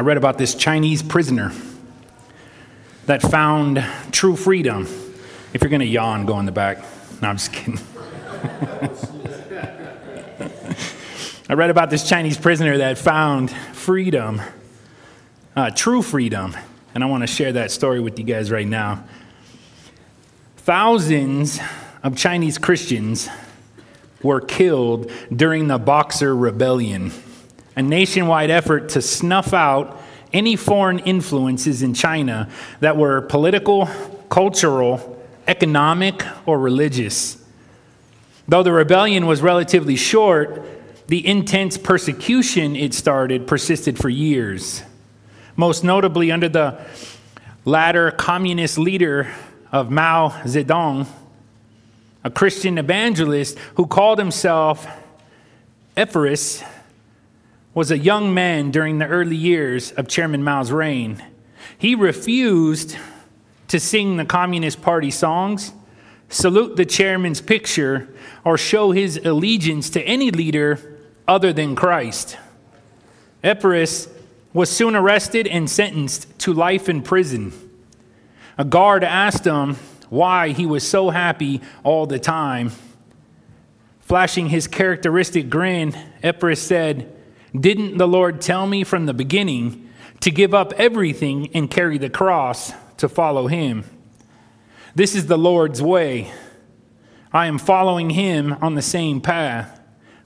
I read about this Chinese prisoner that found true freedom. If you're going to yawn, go in the back. No, I'm just kidding. I read about this Chinese prisoner that found freedom, uh, true freedom, and I want to share that story with you guys right now. Thousands of Chinese Christians were killed during the Boxer Rebellion, a nationwide effort to snuff out any foreign influences in China that were political, cultural, economic, or religious. Though the rebellion was relatively short, the intense persecution it started persisted for years, most notably under the latter communist leader of Mao Zedong, a Christian evangelist who called himself Epaphras, was a young man during the early years of Chairman Mao's reign. He refused to sing the Communist Party songs, salute the chairman's picture, or show his allegiance to any leader other than Christ. Epaphras was soon arrested and sentenced to life in prison. A guard asked him why he was so happy all the time. Flashing his characteristic grin, Epaphras said, Didn't the Lord tell me from the beginning to give up everything and carry the cross to follow him? This is the Lord's way. I am following him on the same path.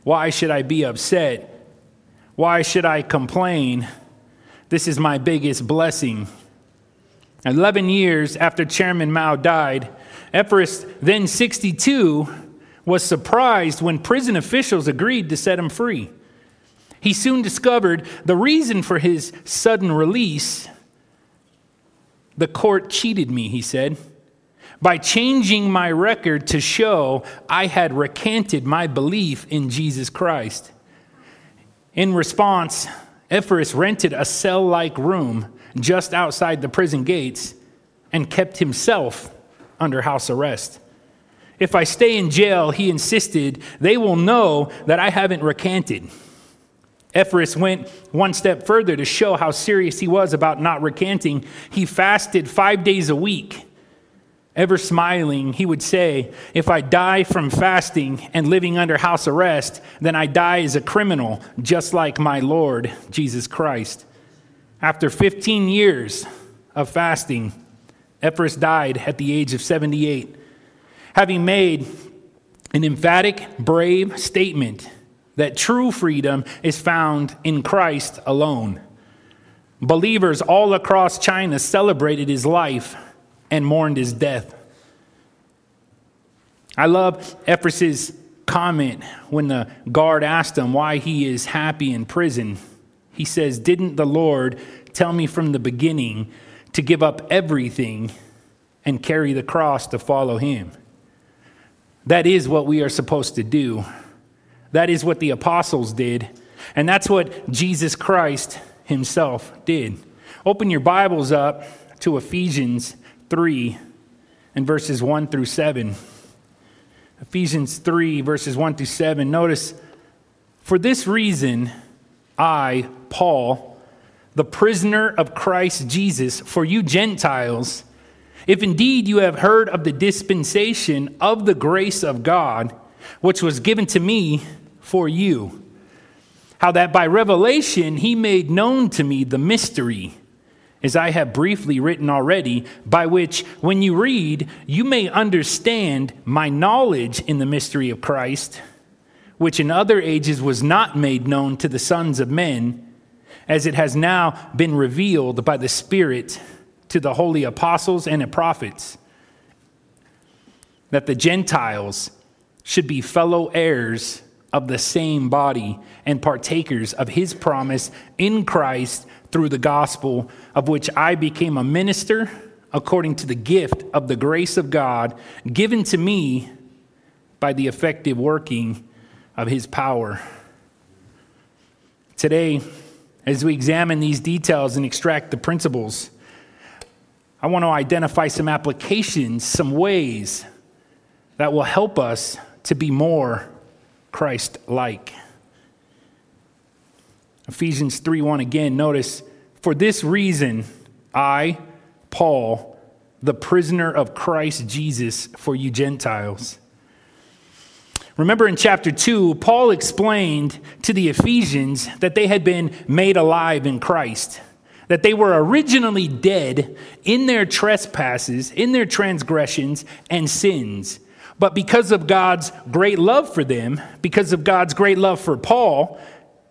Why should I be upset? Why should I complain? This is my biggest blessing. 11 years after Chairman Mao died, Epaphras, then 62, was surprised when prison officials agreed to set him free. He soon discovered the reason for his sudden release. The court cheated me, he said by changing my record to show I had recanted my belief in Jesus Christ. In response, Epaphras rented a cell like room just outside the prison gates and kept himself under house arrest. If I stay in jail, he insisted, they will know that I haven't recanted. Epaphras went one step further to show how serious he was about not recanting. He fasted five days a week Ever smiling, he would say, If I die from fasting and living under house arrest, then I die as a criminal, just like my Lord Jesus Christ. After 15 years of fasting, Epaphras died at the age of 78, having made an emphatic, brave statement that true freedom is found in Christ alone. Believers all across China celebrated his life and mourned his death. I love Epaphras's comment when the guard asked him why he is happy in prison. He says, Didn't the Lord tell me from the beginning to give up everything and carry the cross to follow him? That is what we are supposed to do. That is what the apostles did. And that's what Jesus Christ himself did. Open your Bibles up to Ephesians 3 and verses 1 through 7. Ephesians 3, verses 1 through 7. Notice, for this reason, I, Paul, the prisoner of Christ Jesus, for you Gentiles, if indeed you have heard of the dispensation of the grace of God, which was given to me for you, how that by revelation he made known to me the mystery as I have briefly written already, by which, when you read, you may understand my knowledge in the mystery of Christ, which in other ages was not made known to the sons of men, as it has now been revealed by the Spirit to the holy apostles and the prophets, that the Gentiles should be fellow heirs of the same body and partakers of his promise in Christ through the gospel, of which I became a minister according to the gift of the grace of God given to me by the effective working of his power. Today, as we examine these details and extract the principles, I want to identify some applications, some ways that will help us to be more Christ like. Ephesians 3 1 again, notice, For this reason, I, Paul, the prisoner of Christ Jesus for you Gentiles. Remember in chapter 2, Paul explained to the Ephesians that they had been made alive in Christ, that they were originally dead in their trespasses, in their transgressions and sins. But because of God's great love for them, because of God's great love for Paul,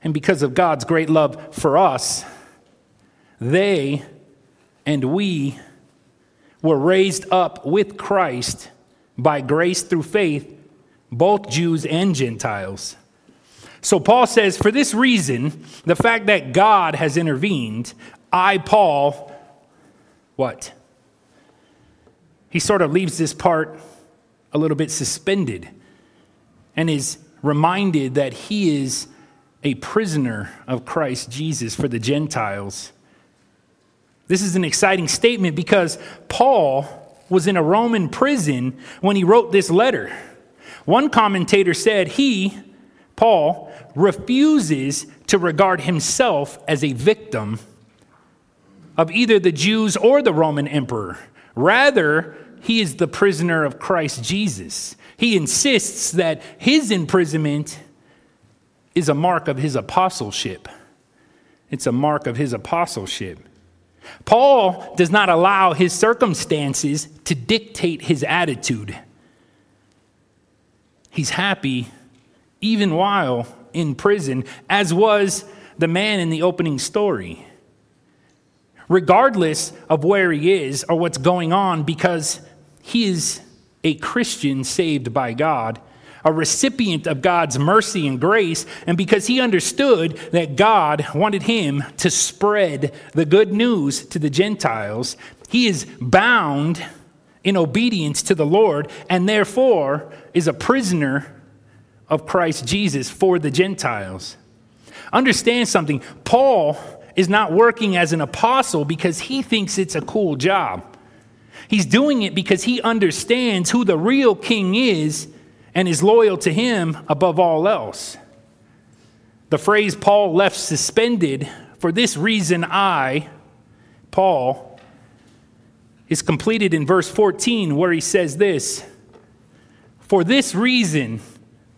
and because of God's great love for us, they and we were raised up with Christ by grace through faith, both Jews and Gentiles. So Paul says, for this reason, the fact that God has intervened, I, Paul, what? He sort of leaves this part a little bit suspended and is reminded that he is a prisoner of Christ Jesus for the Gentiles. This is an exciting statement because Paul was in a Roman prison when he wrote this letter. One commentator said he, Paul, refuses to regard himself as a victim of either the Jews or the Roman emperor. Rather, he is the prisoner of Christ Jesus. He insists that his imprisonment is a mark of his apostleship. It's a mark of his apostleship. Paul does not allow his circumstances to dictate his attitude. He's happy even while in prison, as was the man in the opening story. Regardless of where he is or what's going on, because he is a Christian saved by God a recipient of God's mercy and grace, and because he understood that God wanted him to spread the good news to the Gentiles, he is bound in obedience to the Lord and therefore is a prisoner of Christ Jesus for the Gentiles. Understand something Paul is not working as an apostle because he thinks it's a cool job. He's doing it because he understands who the real king is and is loyal to him above all else. The phrase Paul left suspended, for this reason I, Paul, is completed in verse 14 where he says this For this reason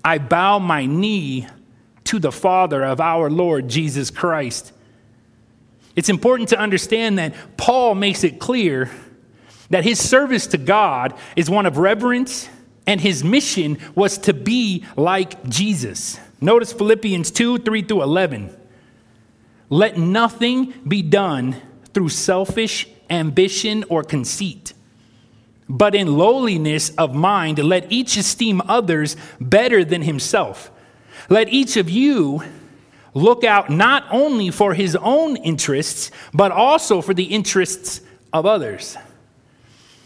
I bow my knee to the Father of our Lord Jesus Christ. It's important to understand that Paul makes it clear that his service to God is one of reverence and his mission was to be like Jesus. Notice Philippians 2 3 through 11. Let nothing be done through selfish ambition or conceit, but in lowliness of mind, let each esteem others better than himself. Let each of you look out not only for his own interests, but also for the interests of others.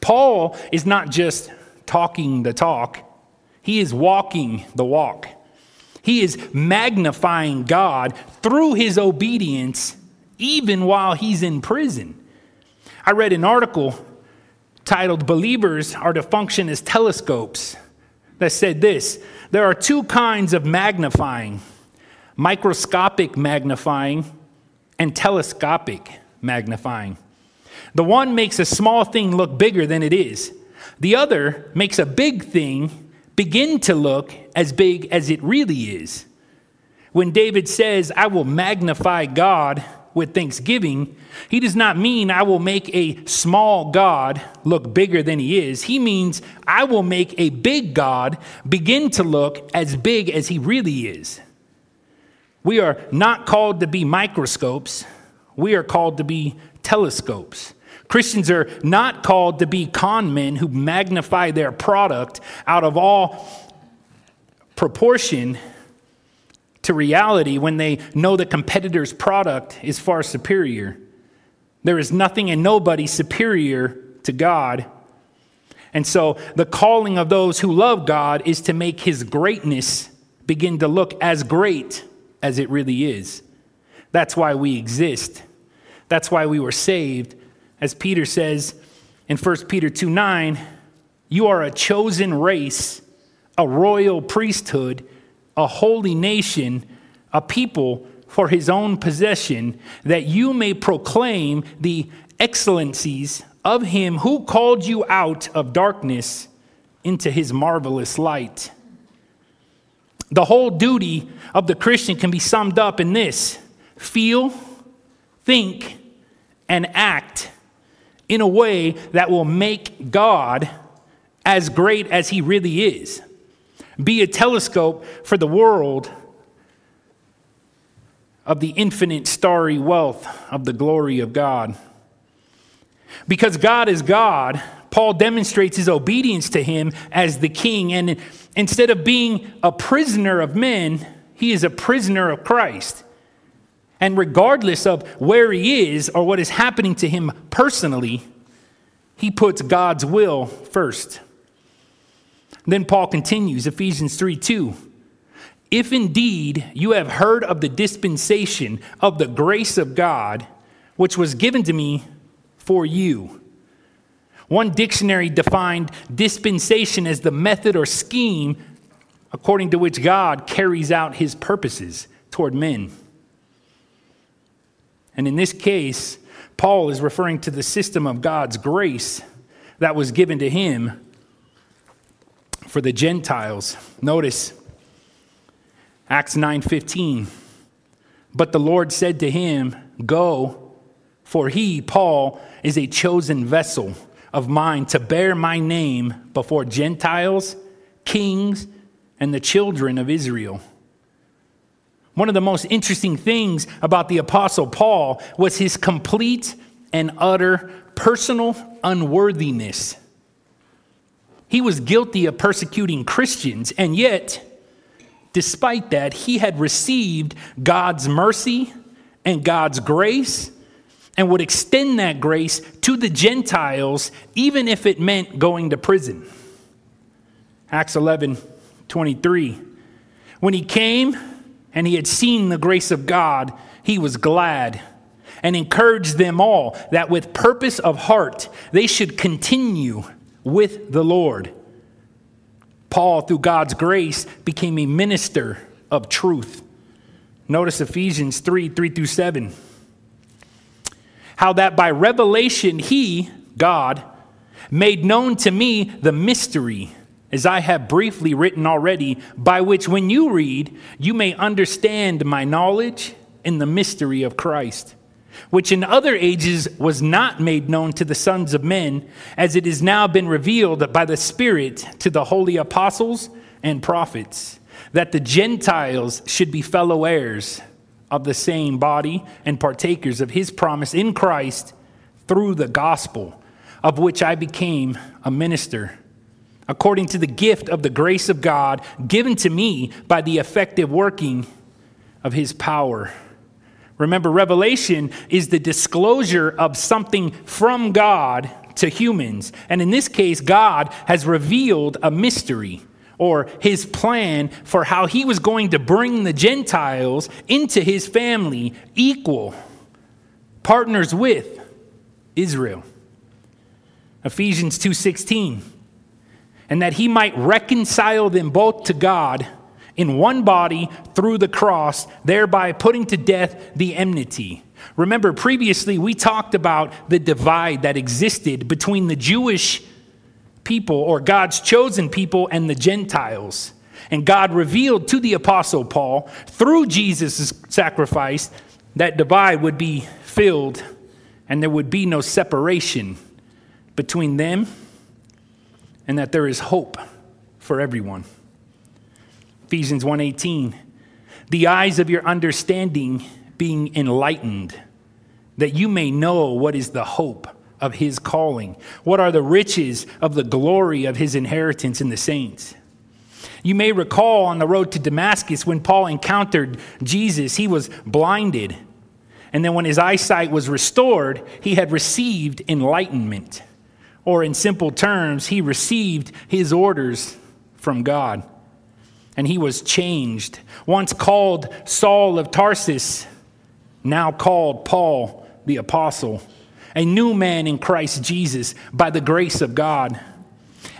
Paul is not just talking the talk he is walking the walk. He is magnifying God through his obedience, even while he's in prison. I read an article titled Believers Are to Function as Telescopes that said this There are two kinds of magnifying microscopic magnifying and telescopic magnifying. The one makes a small thing look bigger than it is, the other makes a big thing begin to look as big as it really is. When David says, I will magnify God with thanksgiving, he does not mean I will make a small God look bigger than he is. He means I will make a big God begin to look as big as he really is. We are not called to be microscopes, we are called to be telescopes. Christians are not called to be con men who magnify their product out of all proportion to reality when they know the competitor's product is far superior. There is nothing and nobody superior to God. And so the calling of those who love God is to make his greatness begin to look as great as it really is. That's why we exist. That's why we were saved. As Peter says in 1 Peter 2 9, you are a chosen race, a royal priesthood a holy nation, a people for his own possession, that you may proclaim the excellencies of him who called you out of darkness into his marvelous light. The whole duty of the Christian can be summed up in this feel, think, and act in a way that will make God as great as he really is be a telescope for the world of the infinite starry wealth of the glory of God. Because God is God, Paul demonstrates his obedience to him as the king. And instead of being a prisoner of men, he is a prisoner of Christ. And regardless of where he is or what is happening to him personally, he puts God's will first. Then Paul continues, Ephesians 3 2. If indeed you have heard of the dispensation of the grace of God, which was given to me for you. One dictionary defined dispensation as the method or scheme according to which God carries out his purposes toward men. And in this case, Paul is referring to the system of God's grace that was given to him for the Gentiles. Notice Acts 9:15. But the Lord said to him, "Go, for he, Paul, is a chosen vessel of mine to bear my name before Gentiles, kings, and the children of Israel." One of the most interesting things about the apostle Paul was his complete and utter personal unworthiness. He was guilty of persecuting Christians, and yet, despite that, he had received God's mercy and God's grace and would extend that grace to the Gentiles, even if it meant going to prison. Acts 11 23. When he came and he had seen the grace of God, he was glad and encouraged them all that with purpose of heart they should continue with the Lord. Paul, through God's grace, became a minister of truth. Notice Ephesians 3 3 through 7. How that by revelation he, God, made known to me the mystery, as I have briefly written already, by which when you read, you may understand my knowledge in the mystery of Christ which in other ages was not made known to the sons of men, as it has now been revealed by the Spirit to the holy apostles and prophets, that the Gentiles should be fellow heirs of the same body and partakers of his promise in Christ through the gospel, of which I became a minister. According to the gift of the grace of God given to me by the effective working of his power. Remember, revelation is the disclosure of something from God to humans. And in this case, God has revealed a mystery or his plan for how he was going to bring the Gentiles into his family, equal partners with Israel. Ephesians 2:16 and that he might reconcile them both to God in one body through the cross, thereby putting to death the enmity. Remember, previously we talked about the divide that existed between the Jewish people or God's chosen people and the Gentiles. And God revealed to the Apostle Paul through Jesus' sacrifice that divide would be filled and there would be no separation between them and that there is hope for everyone. Ephesians 1:18 The eyes of your understanding being enlightened that you may know what is the hope of his calling what are the riches of the glory of his inheritance in the saints you may recall on the road to Damascus when Paul encountered Jesus, he was blinded. And then when his eyesight was restored, he had received enlightenment. Or, in simple terms, he received his orders from God. And he was changed. Once called Saul of Tarsus, now called Paul the Apostle, a new man in Christ Jesus by the grace of God.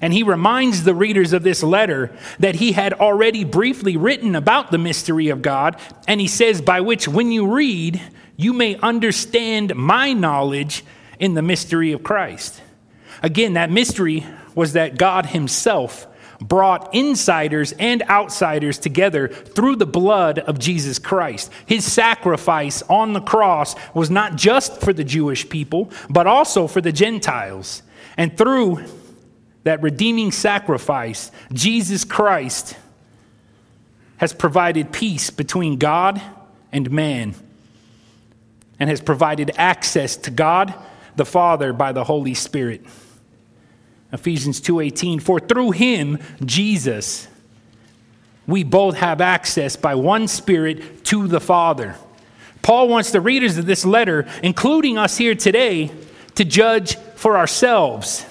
And he reminds the readers of this letter that he had already briefly written about the mystery of God. And he says, by which, when you read, you may understand my knowledge in the mystery of Christ. Again, that mystery was that God himself brought insiders and outsiders together through the blood of Jesus Christ. His sacrifice on the cross was not just for the Jewish people, but also for the Gentiles. And through that redeeming sacrifice, Jesus Christ has provided peace between God and man and has provided access to God the Father by the Holy Spirit. Ephesians 2:18 For through him Jesus we both have access by one spirit to the Father. Paul wants the readers of this letter, including us here today, to judge for ourselves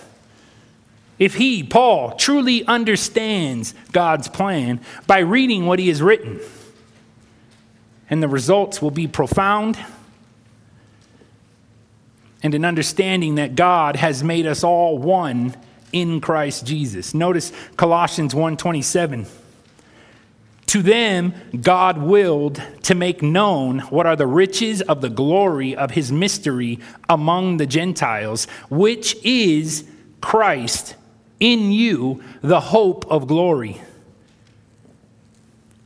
if he, Paul, truly understands God's plan by reading what he has written. And the results will be profound and an understanding that God has made us all one in Christ Jesus. Notice Colossians 1:27. To them God willed to make known what are the riches of the glory of his mystery among the Gentiles, which is Christ in you the hope of glory.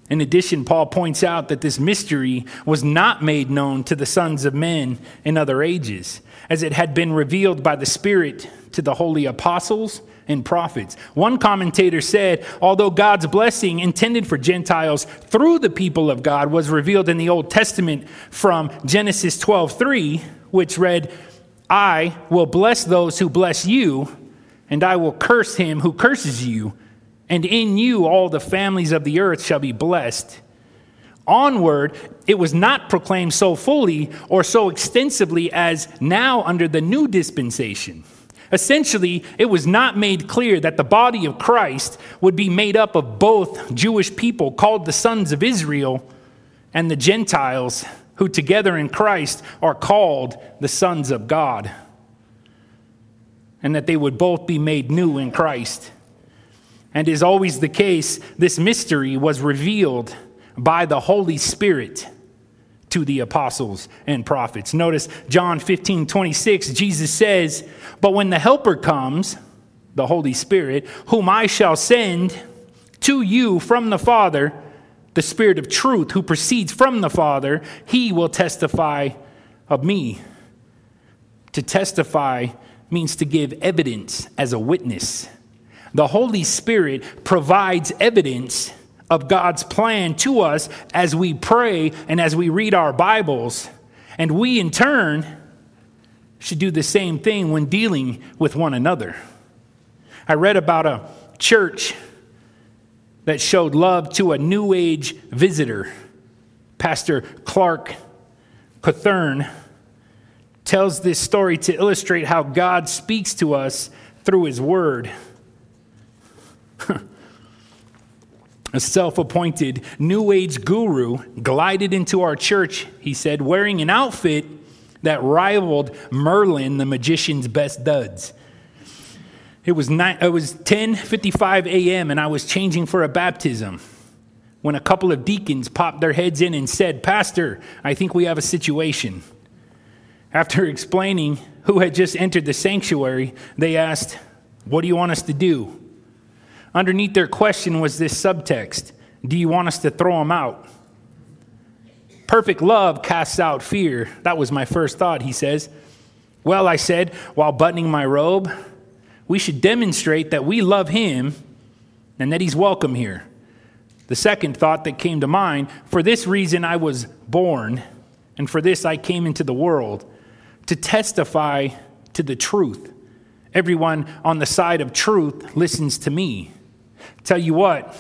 In addition, Paul points out that this mystery was not made known to the sons of men in other ages, as it had been revealed by the Spirit to the holy apostles and prophets. One commentator said, although God's blessing intended for Gentiles through the people of God was revealed in the Old Testament from Genesis 12:3, which read, "I will bless those who bless you, and I will curse him who curses you, and in you all the families of the earth shall be blessed. Onward, it was not proclaimed so fully or so extensively as now under the new dispensation. Essentially, it was not made clear that the body of Christ would be made up of both Jewish people called the sons of Israel and the Gentiles who together in Christ are called the sons of God and that they would both be made new in Christ. And is always the case, this mystery was revealed by the Holy Spirit to the apostles and prophets. Notice John 15, 26, Jesus says, But when the Helper comes, the Holy Spirit, whom I shall send to you from the Father, the Spirit of truth who proceeds from the Father, he will testify of me. To testify means to give evidence as a witness. The Holy Spirit provides evidence of God's plan to us as we pray and as we read our Bibles. And we, in turn, should do the same thing when dealing with one another. I read about a church that showed love to a New Age visitor, Pastor Clark Cothern tells this story to illustrate how God speaks to us through his word. A self appointed New Age guru glided into our church, he said, wearing an outfit that rivaled Merlin, the magician's best duds. It was, nine, it was 10.55 a.m., and I was changing for a baptism when a couple of deacons popped their heads in and said, Pastor, I think we have a situation. After explaining who had just entered the sanctuary, they asked, What do you want us to do? Underneath their question was this subtext Do you want us to throw them out? Perfect love casts out fear. That was my first thought, he says. Well, I said, while buttoning my robe, we should demonstrate that we love him and that he's welcome here. The second thought that came to mind for this reason I was born, and for this I came into the world, to testify to the truth. Everyone on the side of truth listens to me. Tell you what,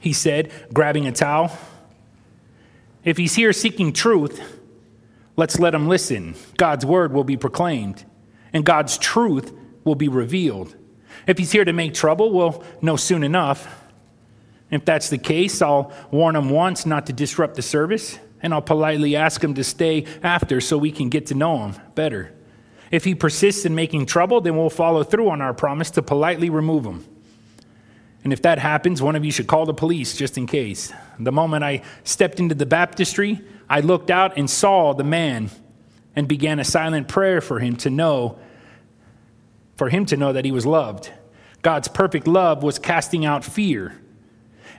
he said, grabbing a towel. If he's here seeking truth, let's let him listen. God's word will be proclaimed, and God's truth will be revealed. If he's here to make trouble, we'll know soon enough. If that's the case, I'll warn him once not to disrupt the service, and I'll politely ask him to stay after so we can get to know him better. If he persists in making trouble, then we'll follow through on our promise to politely remove him. And if that happens, one of you should call the police just in case. The moment I stepped into the baptistry, I looked out and saw the man and began a silent prayer for him to know for him to know that he was loved. God's perfect love was casting out fear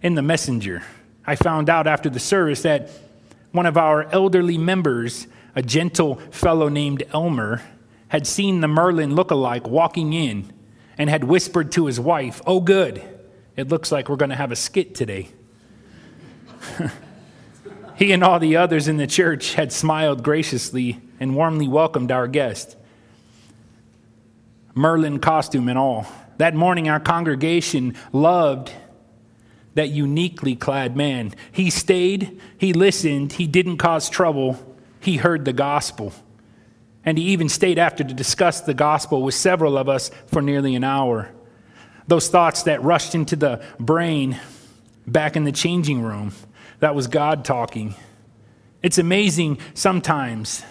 in the messenger. I found out after the service that one of our elderly members, a gentle fellow named Elmer, had seen the Merlin look-alike walking in and had whispered to his wife, Oh, good, it looks like we're going to have a skit today. he and all the others in the church had smiled graciously and warmly welcomed our guest. Merlin costume and all. That morning, our congregation loved that uniquely clad man. He stayed, he listened, he didn't cause trouble, he heard the gospel. And he even stayed after to discuss the gospel with several of us for nearly an hour. Those thoughts that rushed into the brain back in the changing room, that was God talking. It's amazing sometimes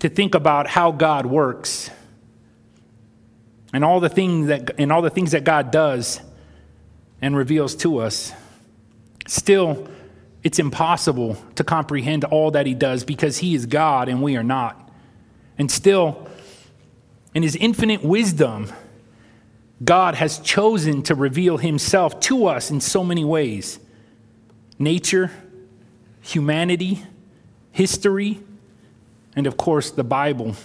to think about how God works and all the things that and all the things that God does and reveals to us. Still, it's impossible to comprehend all that he does because he is God and we are not. And still, in his infinite wisdom, God has chosen to reveal himself to us in so many ways nature, humanity, history, and of course, the Bible,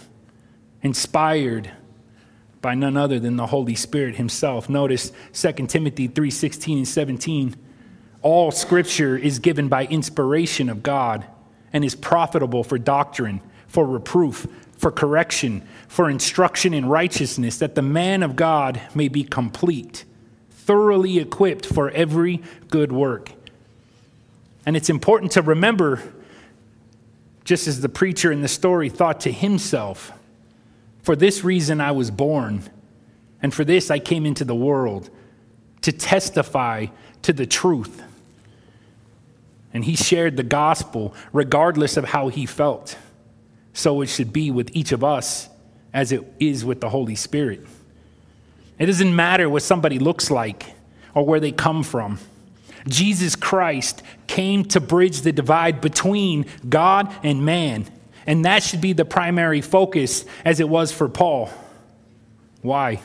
inspired by none other than the Holy Spirit himself. Notice 2 Timothy 3:16 and 17. All scripture is given by inspiration of God and is profitable for doctrine, for reproof, for correction, for instruction in righteousness, that the man of God may be complete, thoroughly equipped for every good work. And it's important to remember, just as the preacher in the story thought to himself, for this reason I was born, and for this I came into the world to testify to the truth. And he shared the gospel regardless of how he felt. So it should be with each of us as it is with the Holy Spirit. It doesn't matter what somebody looks like or where they come from. Jesus Christ came to bridge the divide between God and man. And that should be the primary focus as it was for Paul. Why?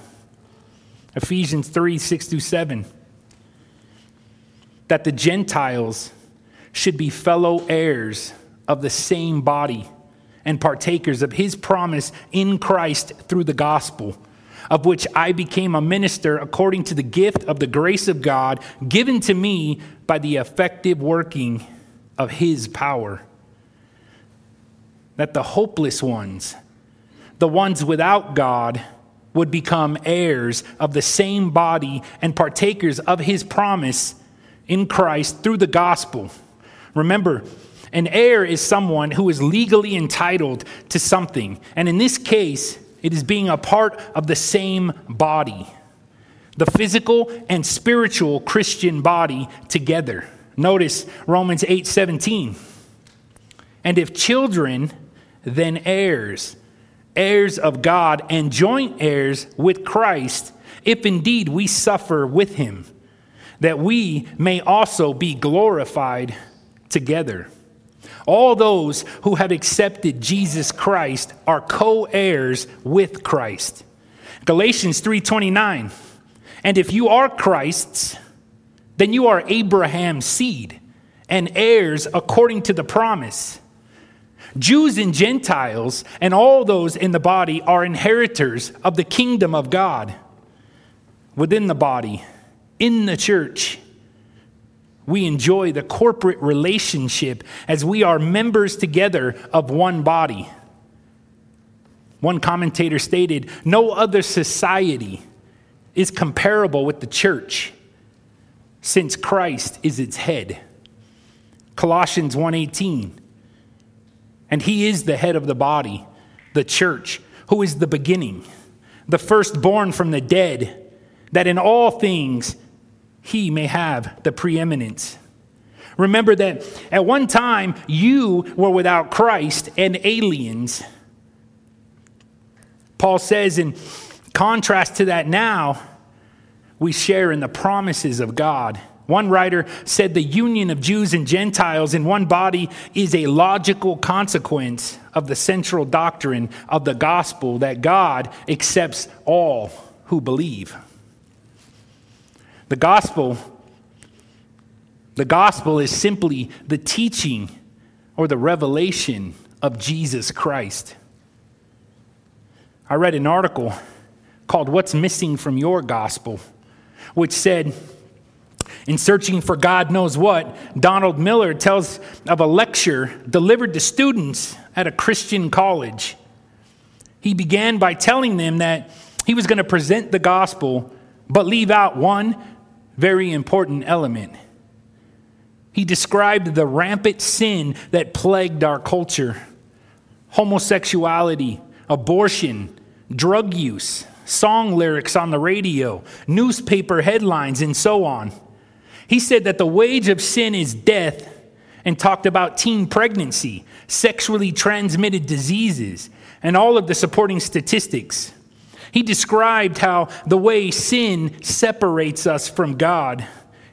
Ephesians 3 6 through 7. That the Gentiles should be fellow heirs of the same body and partakers of his promise in Christ through the gospel, of which I became a minister according to the gift of the grace of God given to me by the effective working of his power that the hopeless ones, the ones without God, would become heirs of the same body and partakers of his promise in Christ through the gospel. Remember, an heir is someone who is legally entitled to something. And in this case, it is being a part of the same body, the physical and spiritual Christian body together. Notice Romans 8 17. And if children, then heirs, heirs of God, and joint heirs with Christ, if indeed we suffer with him, that we may also be glorified together. All those who have accepted Jesus Christ are co-heirs with Christ. Galatians 3:29. And if you are Christ's, then you are Abraham's seed and heirs according to the promise. Jews and Gentiles and all those in the body are inheritors of the kingdom of God within the body, in the church. We enjoy the corporate relationship as we are members together of one body. One commentator stated No other society is comparable with the church since Christ is its head. Colossians 1:18 And he is the head of the body, the church, who is the beginning, the firstborn from the dead, that in all things he may have the preeminence. Remember that at one time you were without Christ and aliens. Paul says in contrast to that now we share in the promises of God. One writer said the union of Jews and Gentiles in one body is a logical consequence of the central doctrine of the gospel that God accepts all who believe. The gospel the gospel is simply the teaching or the revelation of Jesus Christ. I read an article called What's Missing from Your Gospel which said, in searching for God knows what, Donald Miller tells of a lecture delivered to students at a Christian college. He began by telling them that he was going to present the gospel, but leave out one very important element. He described the rampant sin that plagued our culture homosexuality, abortion, drug use, song lyrics on the radio, newspaper headlines, and so on. He said that the wage of sin is death and talked about teen pregnancy, sexually transmitted diseases, and all of the supporting statistics. He described how the way sin separates us from God.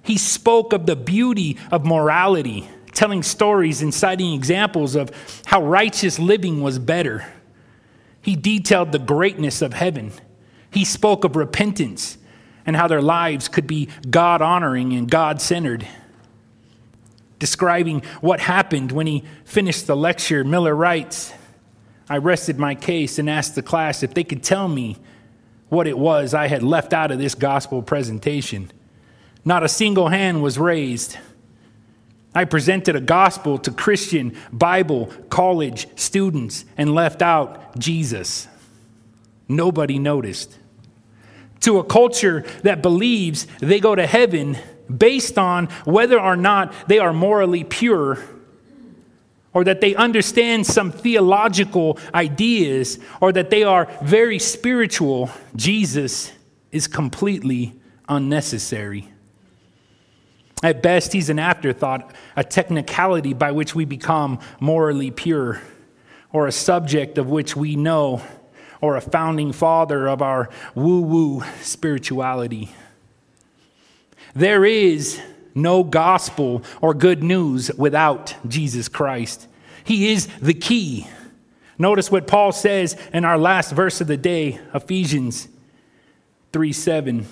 He spoke of the beauty of morality, telling stories and citing examples of how righteous living was better. He detailed the greatness of heaven he spoke of repentance and how their lives could be God honoring and God centered. Describing what happened when he finished the lecture, Miller writes I rested my case and asked the class if they could tell me what it was I had left out of this gospel presentation. Not a single hand was raised. I presented a gospel to Christian Bible college students and left out Jesus. Nobody noticed to a culture that believes they go to heaven based on whether or not they are morally pure or that they understand some theological ideas or that they are very spiritual, Jesus is completely unnecessary. At best, he's an afterthought, a technicality by which we become morally pure, or a subject of which we know or a founding father of our woo woo spirituality. There is no gospel or good news without Jesus Christ. He is the key. Notice what Paul says in our last verse of the day, Ephesians 3 7,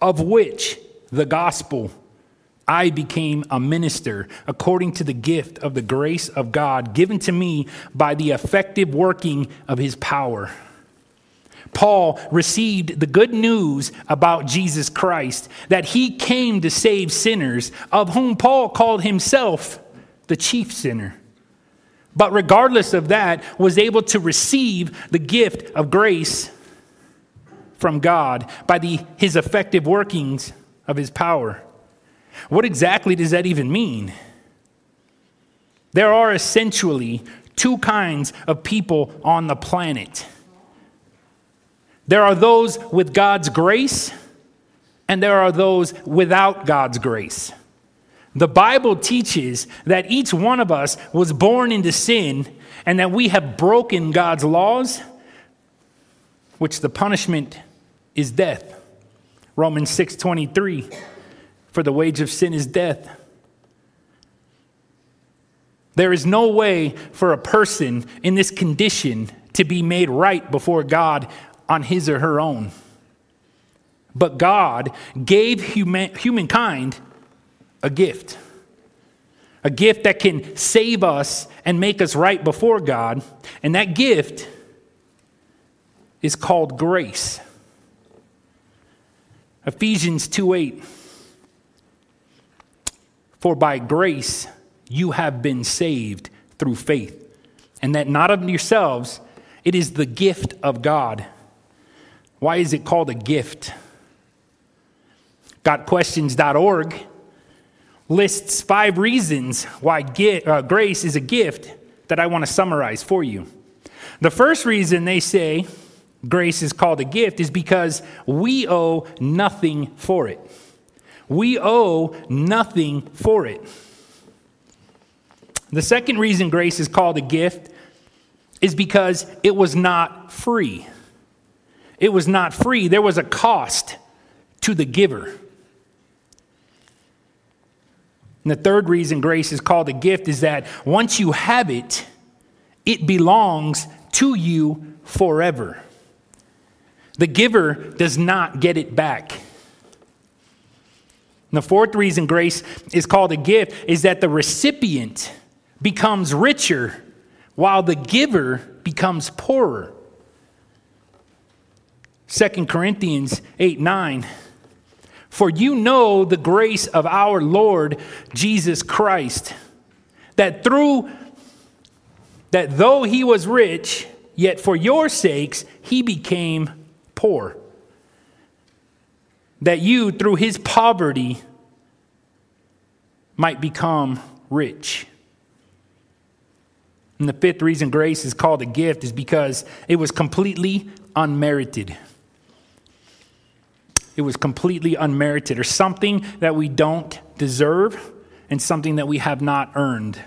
of which the gospel I became a minister according to the gift of the grace of God given to me by the effective working of his power. Paul received the good news about Jesus Christ, that he came to save sinners, of whom Paul called himself the chief sinner. But regardless of that, was able to receive the gift of grace from God by the, his effective workings of his power. What exactly does that even mean? There are essentially two kinds of people on the planet there are those with God's grace, and there are those without God's grace. The Bible teaches that each one of us was born into sin and that we have broken God's laws, which the punishment is death. Romans 6:23 For the wage of sin is death. There is no way for a person in this condition to be made right before God on his or her own. But God gave human, humankind a gift. a gift that can save us and make us right before God. And that gift is called grace. Ephesians 2 8. For by grace you have been saved through faith, and that not of yourselves, it is the gift of God. Why is it called a gift? GotQuestions.org lists five reasons why get, uh, grace is a gift that I want to summarize for you. The first reason they say grace is called a gift is because we owe nothing for it. We owe nothing for it. The second reason grace is called a gift is because it was not free. It was not free. There was a cost to the giver. And the third reason grace is called a gift is that once you have it, it belongs to you forever. The giver does not get it back. And the fourth reason grace is called a gift is that the recipient becomes richer while the giver becomes poorer. 2 Corinthians 8 9 for you know the grace of our Lord Jesus Christ, that through that though he was rich, yet for your sakes he became poor. That you, through his poverty, might become rich. And the fifth reason grace is called a gift is because it was completely unmerited. It was completely unmerited or something that we don't deserve and something that we have not earned.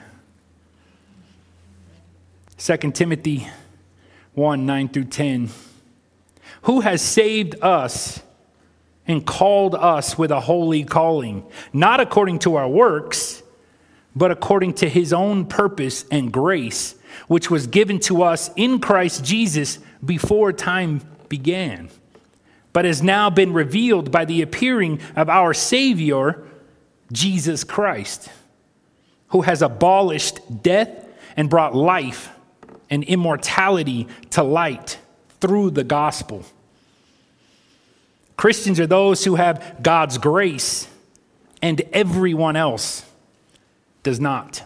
2 Timothy 1 9 through 10. Who has saved us and called us with a holy calling, not according to our works, but according to his own purpose and grace, which was given to us in Christ Jesus before time began but has now been revealed by the appearing of our Savior, Jesus Christ, who has abolished death and brought life and immortality to light through the gospel. Christians are those who have God's grace, and everyone else does not.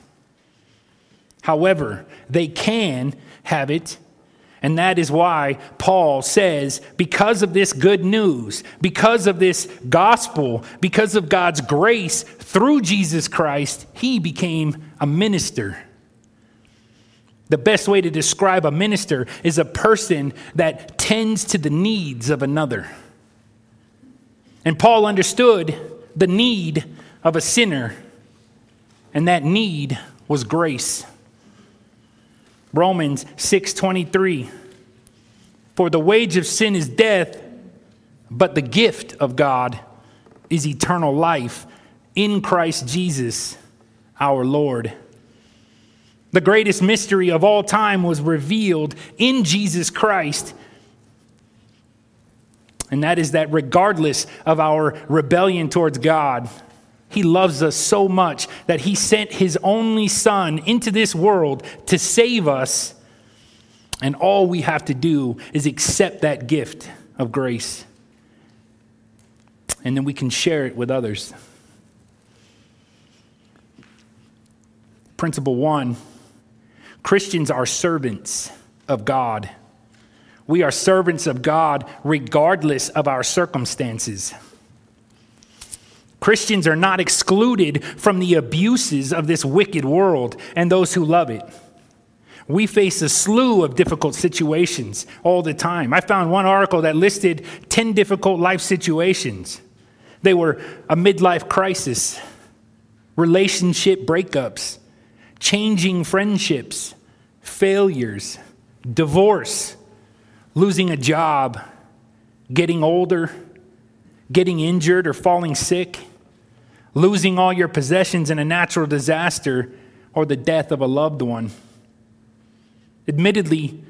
However, they can have it and that is why Paul says, because of this good news, because of this gospel, because of God's grace through Jesus Christ, he became a minister. The best way to describe a minister is a person that tends to the needs of another. And Paul understood the need of a sinner, and that need was grace. Romans 6:23 For the wage of sin is death, but the gift of God is eternal life in Christ Jesus our Lord. The greatest mystery of all time was revealed in Jesus Christ. And that is that regardless of our rebellion towards God, he loves us so much that he sent his only son into this world to save us. And all we have to do is accept that gift of grace. And then we can share it with others. Principle one Christians are servants of God. We are servants of God regardless of our circumstances. Christians are not excluded from the abuses of this wicked world and those who love it. We face a slew of difficult situations all the time. I found one article that listed 10 difficult life situations. They were a midlife crisis, relationship breakups, changing friendships, failures, divorce, losing a job, getting older, getting injured or falling sick, losing all your possessions in a natural disaster, or the death of a loved one. Admittedly,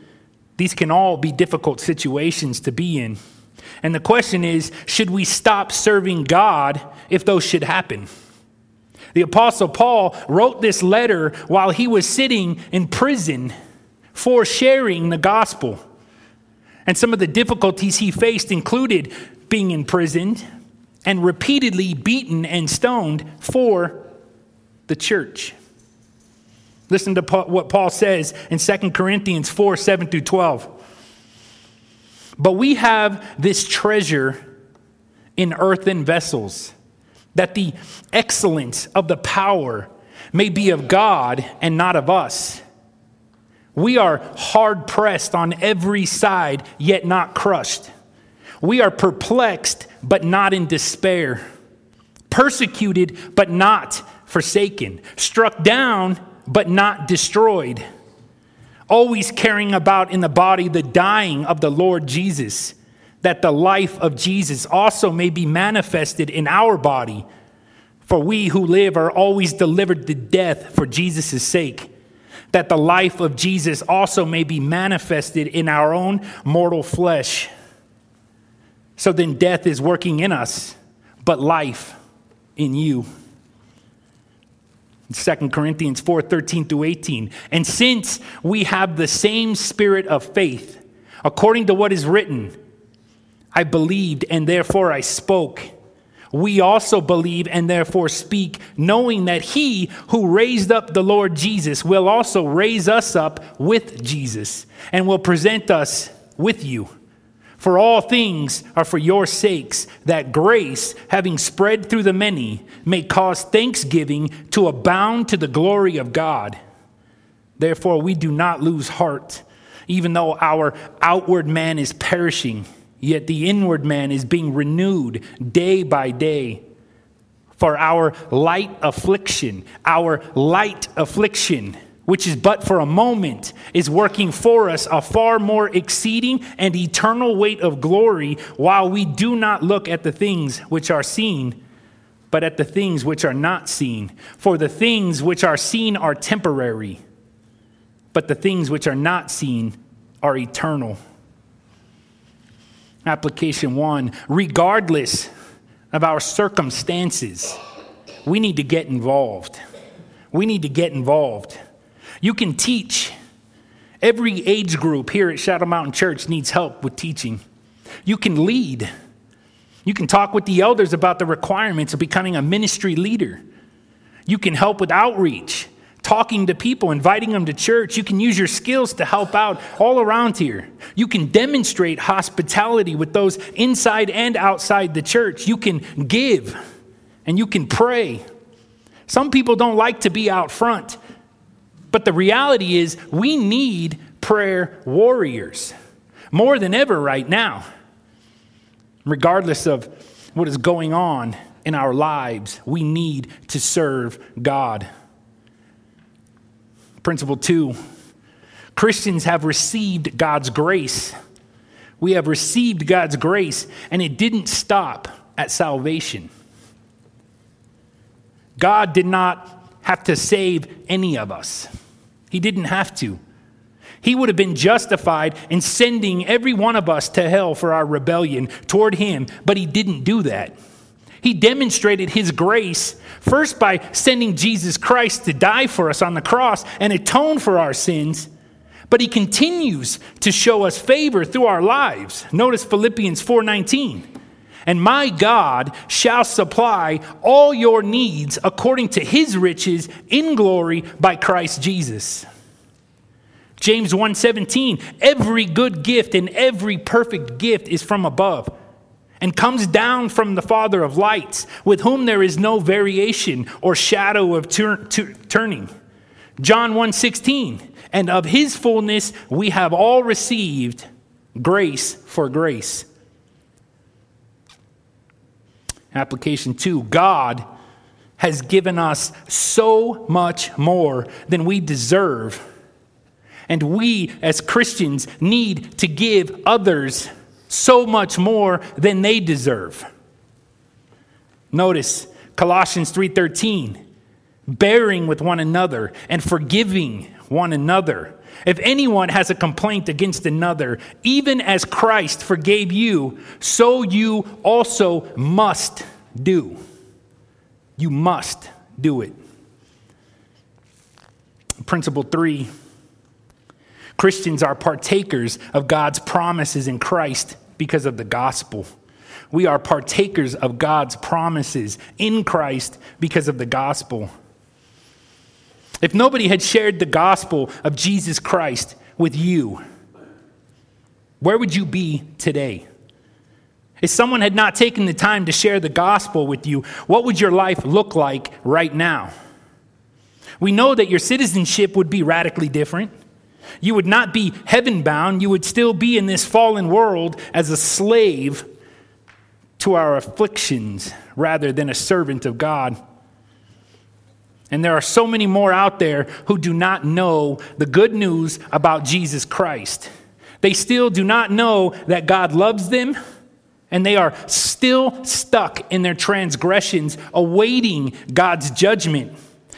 these can all be difficult situations to be in. And the question is should we stop serving God if those should happen? The Apostle Paul wrote this letter while he was sitting in prison for sharing the gospel. And some of the difficulties he faced included being imprisoned and repeatedly beaten and stoned for the church. Listen to what Paul says in 2 Corinthians 4 7 through 12. But we have this treasure in earthen vessels, that the excellence of the power may be of God and not of us. We are hard pressed on every side, yet not crushed. We are perplexed, but not in despair. Persecuted, but not forsaken. Struck down, but not destroyed. Always carrying about in the body the dying of the Lord Jesus, that the life of Jesus also may be manifested in our body. For we who live are always delivered to death for Jesus' sake that the life of Jesus also may be manifested in our own mortal flesh. So then death is working in us, but life in you. 2 Corinthians 4 13 through 18. And since we have the same spirit of faith, according to what is written, I believed and therefore I spoke we also believe and therefore speak, knowing that he who raised up the Lord Jesus will also raise us up with Jesus and will present us with you. For all things are for your sakes, that grace, having spread through the many, may cause thanksgiving to abound to the glory of God. Therefore, we do not lose heart, even though our outward man is perishing Yet the inward man is being renewed day by day. For our light affliction, our light affliction, which is but for a moment, is working for us a far more exceeding and eternal weight of glory, while we do not look at the things which are seen, but at the things which are not seen. For the things which are seen are temporary, but the things which are not seen are eternal. Application one regardless of our circumstances, we need to get involved. We need to get involved. You can teach. Every age group here at Shadow Mountain Church needs help with teaching. You can lead. You can talk with the elders about the requirements of becoming a ministry leader. You can help with outreach talking to people, inviting them to church. You can use your skills to help out all around here. You can demonstrate hospitality with those inside and outside the church. You can give and you can pray. Some people don't like to be out front, but the reality is we need prayer warriors more than ever right now, regardless of what is going on in our lives. We need to serve God. Principle two Christians have received God's grace. We have received God's grace, and it didn't stop at salvation. God did not have to save any of us, He didn't have to. He would have been justified in sending every one of us to hell for our rebellion toward Him, but He didn't do that. He demonstrated his grace first by sending Jesus Christ to die for us on the cross and atone for our sins, but he continues to show us favor through our lives. Notice Philippians 4:19. And my God shall supply all your needs according to his riches in glory by Christ Jesus. James 1:17 Every good gift and every perfect gift is from above and comes down from the Father of lights, with whom there is no variation or shadow of tur- tur- turning. John 1:16, and of his fullness we have all received grace for grace. Application 2, God has given us so much more than we deserve. And we as Christians need to give others so much more than they deserve. Notice Colossians 3:13, bearing with one another and forgiving one another. If anyone has a complaint against another, even as Christ forgave you, so you also must do. You must do it. Principle three Christians are partakers of God's promises in Christ because of the gospel. We are partakers of God's promises in Christ because of the gospel. If nobody had shared the gospel of Jesus Christ with you, where would you be today? If someone had not taken the time to share the gospel with you, what would your life look like right now? We know that your citizenship would be radically different. You would not be heaven bound, you would still be in this fallen world as a slave to our afflictions rather than a servant of God. And there are so many more out there who do not know the good news about Jesus Christ. They still do not know that God loves them, and they are still stuck in their transgressions, awaiting God's judgment.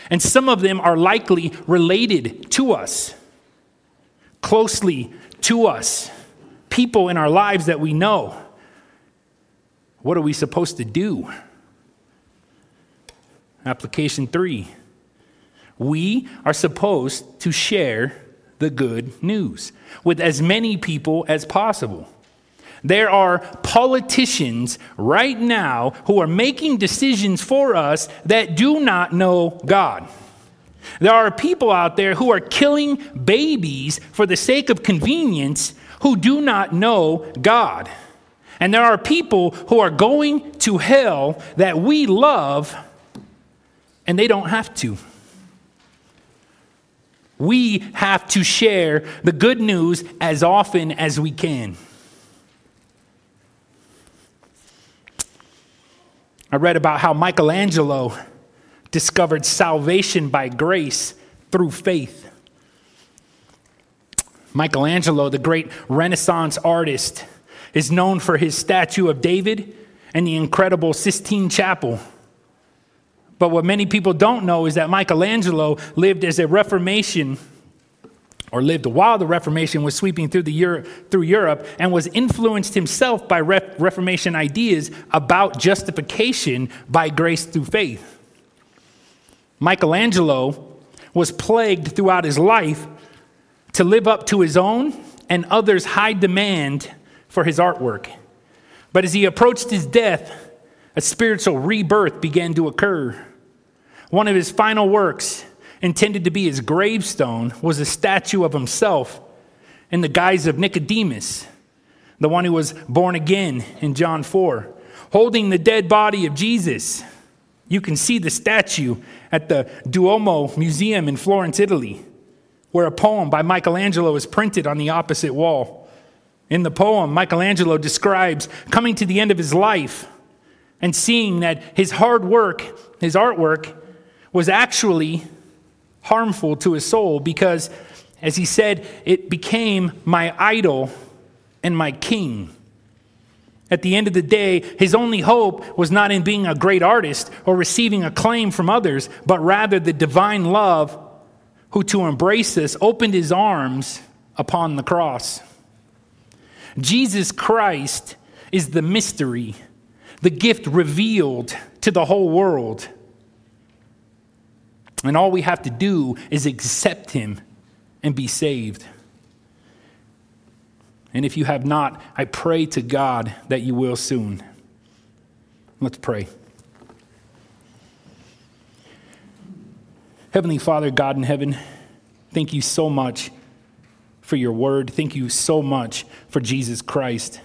And some of them are likely related to us, closely to us, people in our lives that we know. What are we supposed to do? Application three we are supposed to share the good news with as many people as possible. There are politicians right now who are making decisions for us that do not know God. There are people out there who are killing babies for the sake of convenience who do not know God. And there are people who are going to hell that we love and they don't have to. We have to share the good news as often as we can. I read about how Michelangelo discovered salvation by grace through faith. Michelangelo, the great Renaissance artist, is known for his statue of David and the incredible Sistine Chapel. But what many people don't know is that Michelangelo lived as a Reformation or lived while the Reformation was sweeping through, the Euro, through Europe and was influenced himself by Reformation ideas about justification by grace through faith. Michelangelo was plagued throughout his life to live up to his own and others' high demand for his artwork. But as he approached his death, a spiritual rebirth began to occur. One of his final works, intended to be his gravestone, was a statue of himself in the guise of Nicodemus, the one who was born again in John 4, holding the dead body of Jesus. You can see the statue at the Duomo Museum in Florence, Italy, where a poem by Michelangelo is printed on the opposite wall. In the poem, Michelangelo describes coming to the end of his life and seeing that his hard work, his artwork, was actually harmful to his soul because, as he said, it became my idol and my king. At the end of the day, his only hope was not in being a great artist or receiving acclaim from others, but rather the divine love who, to embrace us, opened his arms upon the cross. Jesus Christ is the mystery, the gift revealed to the whole world. And all we have to do is accept him and be saved. And if you have not, I pray to God that you will soon. Let's pray. Heavenly Father, God in heaven, thank you so much for your word. Thank you so much for Jesus Christ.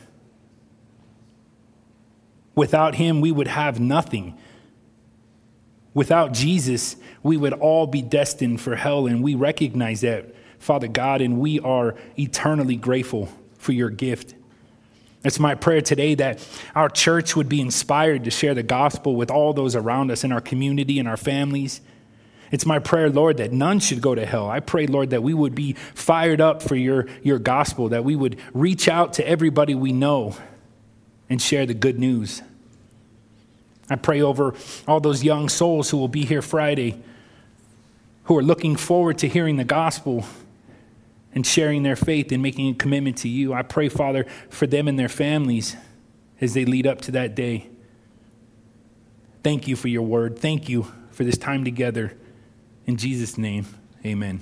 Without him, we would have nothing. Without Jesus, we would all be destined for hell, and we recognize that, Father God, and we are eternally grateful for your gift. It's my prayer today that our church would be inspired to share the gospel with all those around us in our community and our families. It's my prayer, Lord, that none should go to hell. I pray, Lord, that we would be fired up for your, your gospel, that we would reach out to everybody we know and share the good news. I pray over all those young souls who will be here Friday, who are looking forward to hearing the gospel and sharing their faith and making a commitment to you. I pray, Father, for them and their families as they lead up to that day. Thank you for your word. Thank you for this time together. In Jesus' name, amen.